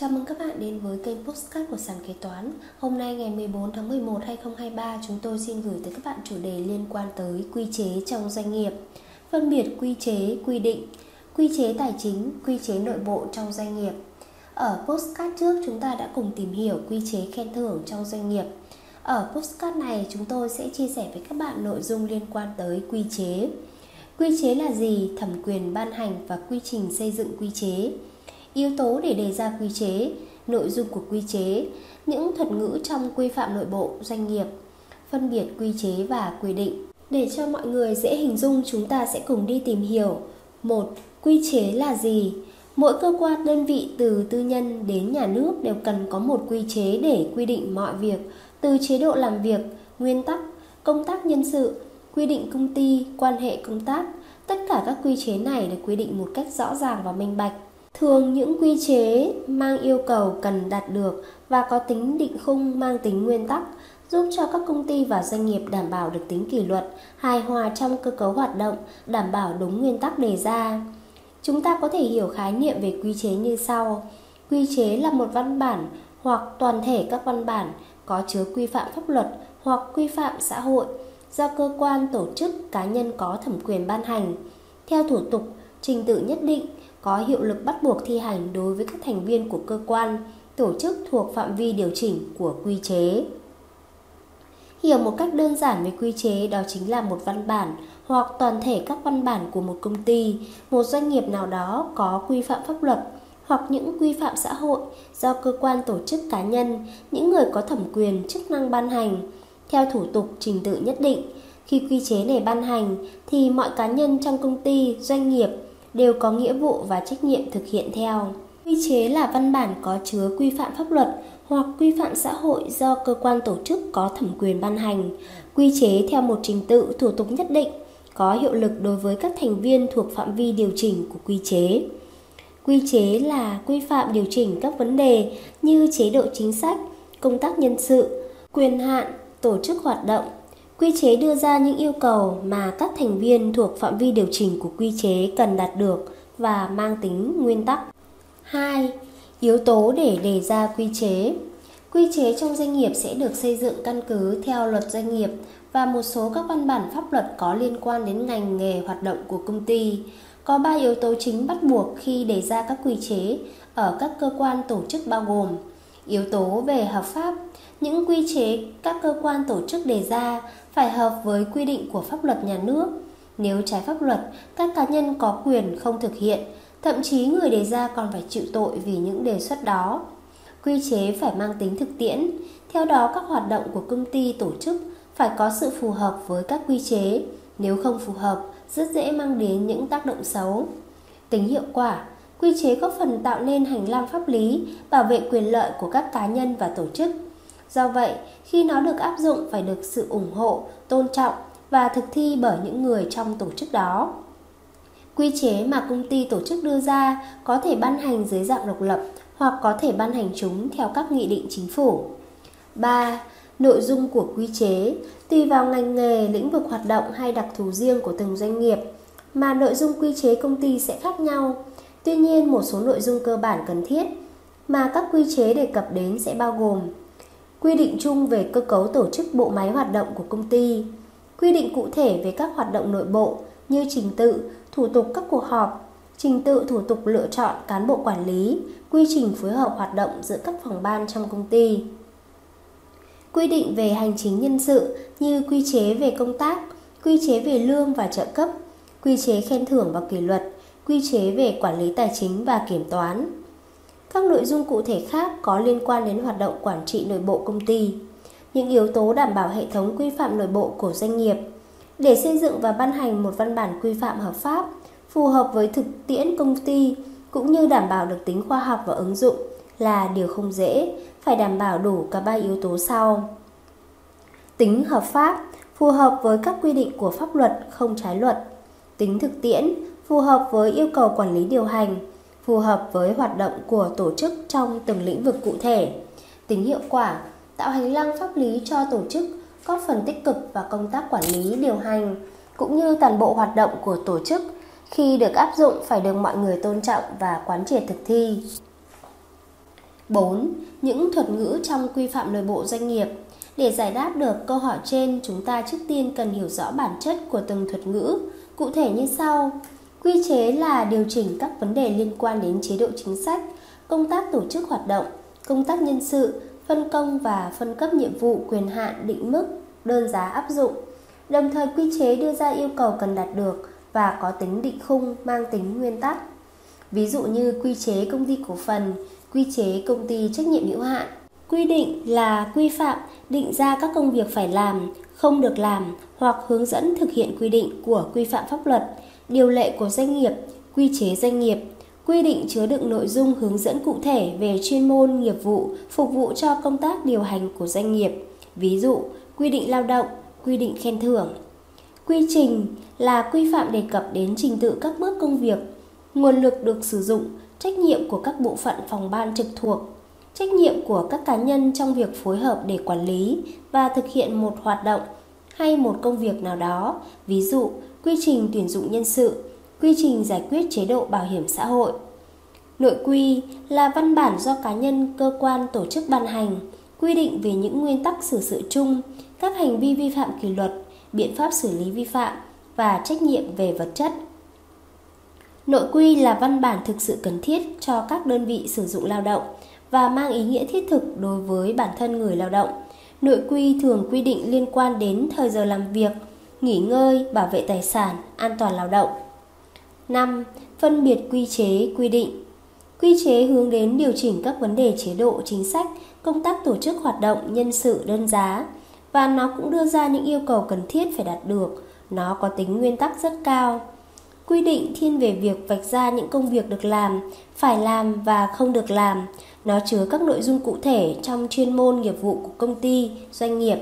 Chào mừng các bạn đến với kênh Postcard của Sàn Kế Toán. Hôm nay ngày 14 tháng 11 2023 chúng tôi xin gửi tới các bạn chủ đề liên quan tới quy chế trong doanh nghiệp. Phân biệt quy chế, quy định, quy chế tài chính, quy chế nội bộ trong doanh nghiệp. Ở Postcard trước chúng ta đã cùng tìm hiểu quy chế khen thưởng trong doanh nghiệp. Ở Postcard này chúng tôi sẽ chia sẻ với các bạn nội dung liên quan tới quy chế. Quy chế là gì, thẩm quyền ban hành và quy trình xây dựng quy chế yếu tố để đề ra quy chế, nội dung của quy chế, những thuật ngữ trong quy phạm nội bộ doanh nghiệp, phân biệt quy chế và quy định. Để cho mọi người dễ hình dung, chúng ta sẽ cùng đi tìm hiểu. một Quy chế là gì? Mỗi cơ quan đơn vị từ tư nhân đến nhà nước đều cần có một quy chế để quy định mọi việc, từ chế độ làm việc, nguyên tắc, công tác nhân sự, quy định công ty, quan hệ công tác. Tất cả các quy chế này được quy định một cách rõ ràng và minh bạch. Thường những quy chế mang yêu cầu cần đạt được và có tính định khung mang tính nguyên tắc giúp cho các công ty và doanh nghiệp đảm bảo được tính kỷ luật, hài hòa trong cơ cấu hoạt động, đảm bảo đúng nguyên tắc đề ra. Chúng ta có thể hiểu khái niệm về quy chế như sau. Quy chế là một văn bản hoặc toàn thể các văn bản có chứa quy phạm pháp luật hoặc quy phạm xã hội do cơ quan, tổ chức, cá nhân có thẩm quyền ban hành theo thủ tục, trình tự nhất định có hiệu lực bắt buộc thi hành đối với các thành viên của cơ quan, tổ chức thuộc phạm vi điều chỉnh của quy chế. Hiểu một cách đơn giản về quy chế đó chính là một văn bản hoặc toàn thể các văn bản của một công ty, một doanh nghiệp nào đó có quy phạm pháp luật hoặc những quy phạm xã hội do cơ quan tổ chức cá nhân, những người có thẩm quyền chức năng ban hành theo thủ tục trình tự nhất định. Khi quy chế này ban hành thì mọi cá nhân trong công ty, doanh nghiệp đều có nghĩa vụ và trách nhiệm thực hiện theo. Quy chế là văn bản có chứa quy phạm pháp luật hoặc quy phạm xã hội do cơ quan tổ chức có thẩm quyền ban hành. Quy chế theo một trình tự thủ tục nhất định có hiệu lực đối với các thành viên thuộc phạm vi điều chỉnh của quy chế. Quy chế là quy phạm điều chỉnh các vấn đề như chế độ chính sách, công tác nhân sự, quyền hạn, tổ chức hoạt động, Quy chế đưa ra những yêu cầu mà các thành viên thuộc phạm vi điều chỉnh của quy chế cần đạt được và mang tính nguyên tắc. 2. Yếu tố để đề ra quy chế. Quy chế trong doanh nghiệp sẽ được xây dựng căn cứ theo luật doanh nghiệp và một số các văn bản pháp luật có liên quan đến ngành nghề hoạt động của công ty. Có 3 yếu tố chính bắt buộc khi đề ra các quy chế ở các cơ quan tổ chức bao gồm yếu tố về hợp pháp, những quy chế các cơ quan tổ chức đề ra phải hợp với quy định của pháp luật nhà nước. Nếu trái pháp luật, các cá nhân có quyền không thực hiện, thậm chí người đề ra còn phải chịu tội vì những đề xuất đó. Quy chế phải mang tính thực tiễn, theo đó các hoạt động của công ty tổ chức phải có sự phù hợp với các quy chế, nếu không phù hợp rất dễ mang đến những tác động xấu. Tính hiệu quả, quy chế góp phần tạo nên hành lang pháp lý bảo vệ quyền lợi của các cá nhân và tổ chức Do vậy, khi nó được áp dụng phải được sự ủng hộ, tôn trọng và thực thi bởi những người trong tổ chức đó. Quy chế mà công ty tổ chức đưa ra có thể ban hành dưới dạng độc lập hoặc có thể ban hành chúng theo các nghị định chính phủ. 3. Nội dung của quy chế tùy vào ngành nghề, lĩnh vực hoạt động hay đặc thù riêng của từng doanh nghiệp mà nội dung quy chế công ty sẽ khác nhau. Tuy nhiên, một số nội dung cơ bản cần thiết mà các quy chế đề cập đến sẽ bao gồm quy định chung về cơ cấu tổ chức bộ máy hoạt động của công ty, quy định cụ thể về các hoạt động nội bộ như trình tự, thủ tục các cuộc họp, trình tự thủ tục lựa chọn cán bộ quản lý, quy trình phối hợp hoạt động giữa các phòng ban trong công ty. Quy định về hành chính nhân sự như quy chế về công tác, quy chế về lương và trợ cấp, quy chế khen thưởng và kỷ luật, quy chế về quản lý tài chính và kiểm toán. Các nội dung cụ thể khác có liên quan đến hoạt động quản trị nội bộ công ty, những yếu tố đảm bảo hệ thống quy phạm nội bộ của doanh nghiệp để xây dựng và ban hành một văn bản quy phạm hợp pháp phù hợp với thực tiễn công ty cũng như đảm bảo được tính khoa học và ứng dụng là điều không dễ, phải đảm bảo đủ cả ba yếu tố sau. Tính hợp pháp, phù hợp với các quy định của pháp luật không trái luật. Tính thực tiễn, phù hợp với yêu cầu quản lý điều hành, phù hợp với hoạt động của tổ chức trong từng lĩnh vực cụ thể. Tính hiệu quả, tạo hành lang pháp lý cho tổ chức, góp phần tích cực vào công tác quản lý điều hành cũng như toàn bộ hoạt động của tổ chức khi được áp dụng phải được mọi người tôn trọng và quán triệt thực thi. 4. Những thuật ngữ trong quy phạm nội bộ doanh nghiệp Để giải đáp được câu hỏi trên, chúng ta trước tiên cần hiểu rõ bản chất của từng thuật ngữ, cụ thể như sau. Quy chế là điều chỉnh các vấn đề liên quan đến chế độ chính sách, công tác tổ chức hoạt động, công tác nhân sự, phân công và phân cấp nhiệm vụ quyền hạn định mức, đơn giá áp dụng. Đồng thời quy chế đưa ra yêu cầu cần đạt được và có tính định khung mang tính nguyên tắc. Ví dụ như quy chế công ty cổ phần, quy chế công ty trách nhiệm hữu hạn. Quy định là quy phạm định ra các công việc phải làm, không được làm hoặc hướng dẫn thực hiện quy định của quy phạm pháp luật, điều lệ của doanh nghiệp, quy chế doanh nghiệp, quy định chứa đựng nội dung hướng dẫn cụ thể về chuyên môn, nghiệp vụ phục vụ cho công tác điều hành của doanh nghiệp. Ví dụ, quy định lao động, quy định khen thưởng. Quy trình là quy phạm đề cập đến trình tự các bước công việc, nguồn lực được sử dụng, trách nhiệm của các bộ phận phòng ban trực thuộc, trách nhiệm của các cá nhân trong việc phối hợp để quản lý và thực hiện một hoạt động hay một công việc nào đó, ví dụ quy trình tuyển dụng nhân sự, quy trình giải quyết chế độ bảo hiểm xã hội. Nội quy là văn bản do cá nhân, cơ quan, tổ chức ban hành, quy định về những nguyên tắc xử sự chung, các hành vi vi phạm kỷ luật, biện pháp xử lý vi phạm và trách nhiệm về vật chất. Nội quy là văn bản thực sự cần thiết cho các đơn vị sử dụng lao động và mang ý nghĩa thiết thực đối với bản thân người lao động. Nội quy thường quy định liên quan đến thời giờ làm việc, nghỉ ngơi, bảo vệ tài sản, an toàn lao động. 5. Phân biệt quy chế, quy định Quy chế hướng đến điều chỉnh các vấn đề chế độ, chính sách, công tác tổ chức hoạt động, nhân sự, đơn giá và nó cũng đưa ra những yêu cầu cần thiết phải đạt được. Nó có tính nguyên tắc rất cao. Quy định thiên về việc vạch ra những công việc được làm, phải làm và không được làm. Nó chứa các nội dung cụ thể trong chuyên môn nghiệp vụ của công ty, doanh nghiệp.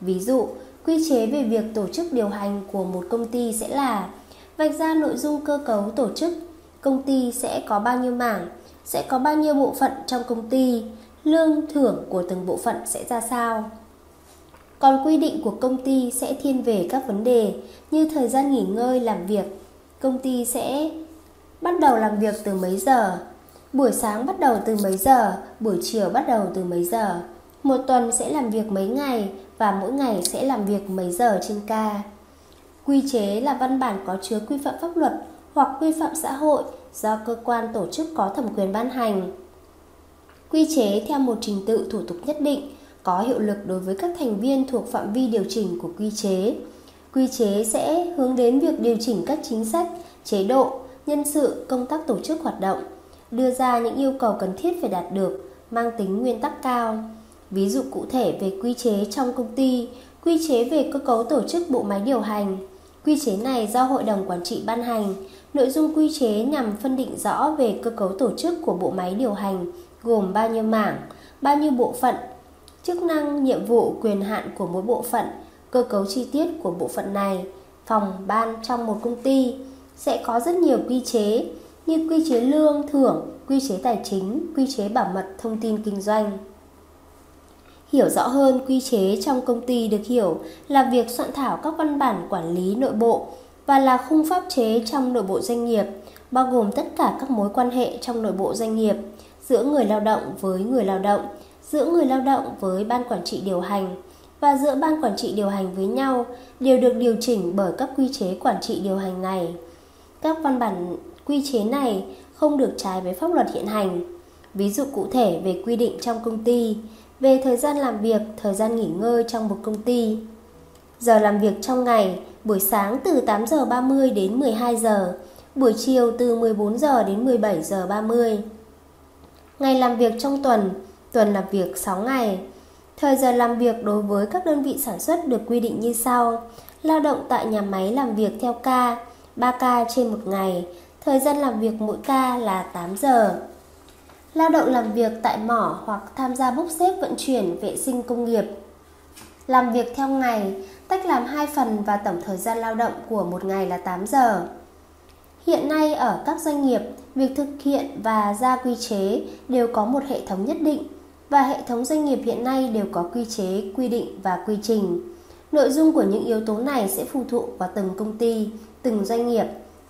Ví dụ, quy chế về việc tổ chức điều hành của một công ty sẽ là vạch ra nội dung cơ cấu tổ chức, công ty sẽ có bao nhiêu mảng, sẽ có bao nhiêu bộ phận trong công ty, lương thưởng của từng bộ phận sẽ ra sao. Còn quy định của công ty sẽ thiên về các vấn đề như thời gian nghỉ ngơi làm việc. Công ty sẽ bắt đầu làm việc từ mấy giờ, buổi sáng bắt đầu từ mấy giờ, buổi chiều bắt đầu từ mấy giờ. Một tuần sẽ làm việc mấy ngày và mỗi ngày sẽ làm việc mấy giờ trên ca. Quy chế là văn bản có chứa quy phạm pháp luật hoặc quy phạm xã hội do cơ quan tổ chức có thẩm quyền ban hành. Quy chế theo một trình tự thủ tục nhất định có hiệu lực đối với các thành viên thuộc phạm vi điều chỉnh của quy chế. Quy chế sẽ hướng đến việc điều chỉnh các chính sách, chế độ, nhân sự, công tác tổ chức hoạt động, đưa ra những yêu cầu cần thiết phải đạt được, mang tính nguyên tắc cao. Ví dụ cụ thể về quy chế trong công ty, quy chế về cơ cấu tổ chức bộ máy điều hành. Quy chế này do Hội đồng Quản trị ban hành, nội dung quy chế nhằm phân định rõ về cơ cấu tổ chức của bộ máy điều hành, gồm bao nhiêu mảng, bao nhiêu bộ phận, chức năng, nhiệm vụ, quyền hạn của mỗi bộ phận, cơ cấu chi tiết của bộ phận này, phòng, ban trong một công ty sẽ có rất nhiều quy chế như quy chế lương, thưởng, quy chế tài chính, quy chế bảo mật thông tin kinh doanh. Hiểu rõ hơn quy chế trong công ty được hiểu là việc soạn thảo các văn bản quản lý nội bộ và là khung pháp chế trong nội bộ doanh nghiệp, bao gồm tất cả các mối quan hệ trong nội bộ doanh nghiệp giữa người lao động với người lao động, giữa người lao động với ban quản trị điều hành và giữa ban quản trị điều hành với nhau đều được điều chỉnh bởi các quy chế quản trị điều hành này. Các văn bản quy chế này không được trái với pháp luật hiện hành. Ví dụ cụ thể về quy định trong công ty, về thời gian làm việc, thời gian nghỉ ngơi trong một công ty. Giờ làm việc trong ngày, buổi sáng từ 8 giờ 30 đến 12 giờ, buổi chiều từ 14 giờ đến 17 giờ 30. Ngày làm việc trong tuần, tuần làm việc 6 ngày. Thời giờ làm việc đối với các đơn vị sản xuất được quy định như sau. Lao động tại nhà máy làm việc theo ca, 3 ca trên một ngày, thời gian làm việc mỗi ca là 8 giờ. Lao động làm việc tại mỏ hoặc tham gia bốc xếp vận chuyển vệ sinh công nghiệp. Làm việc theo ngày, tách làm hai phần và tổng thời gian lao động của một ngày là 8 giờ. Hiện nay ở các doanh nghiệp, việc thực hiện và ra quy chế đều có một hệ thống nhất định và hệ thống doanh nghiệp hiện nay đều có quy chế, quy định và quy trình. Nội dung của những yếu tố này sẽ phụ thuộc vào từng công ty, từng doanh nghiệp.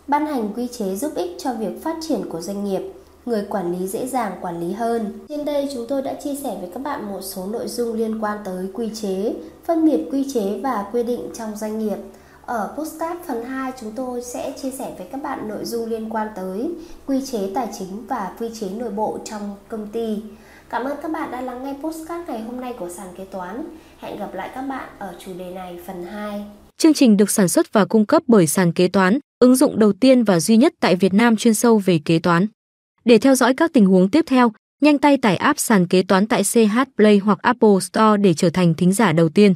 Ban hành quy chế giúp ích cho việc phát triển của doanh nghiệp, người quản lý dễ dàng quản lý hơn. Trên đây chúng tôi đã chia sẻ với các bạn một số nội dung liên quan tới quy chế, phân biệt quy chế và quy định trong doanh nghiệp. Ở postcard phần 2 chúng tôi sẽ chia sẻ với các bạn nội dung liên quan tới quy chế tài chính và quy chế nội bộ trong công ty. Cảm ơn các bạn đã lắng nghe postcard ngày hôm nay của sàn kế toán. Hẹn gặp lại các bạn ở chủ đề này phần 2. Chương trình được sản xuất và cung cấp bởi sàn kế toán, ứng dụng đầu tiên và duy nhất tại Việt Nam chuyên sâu về kế toán. Để theo dõi các tình huống tiếp theo, nhanh tay tải app sàn kế toán tại CH Play hoặc Apple Store để trở thành thính giả đầu tiên.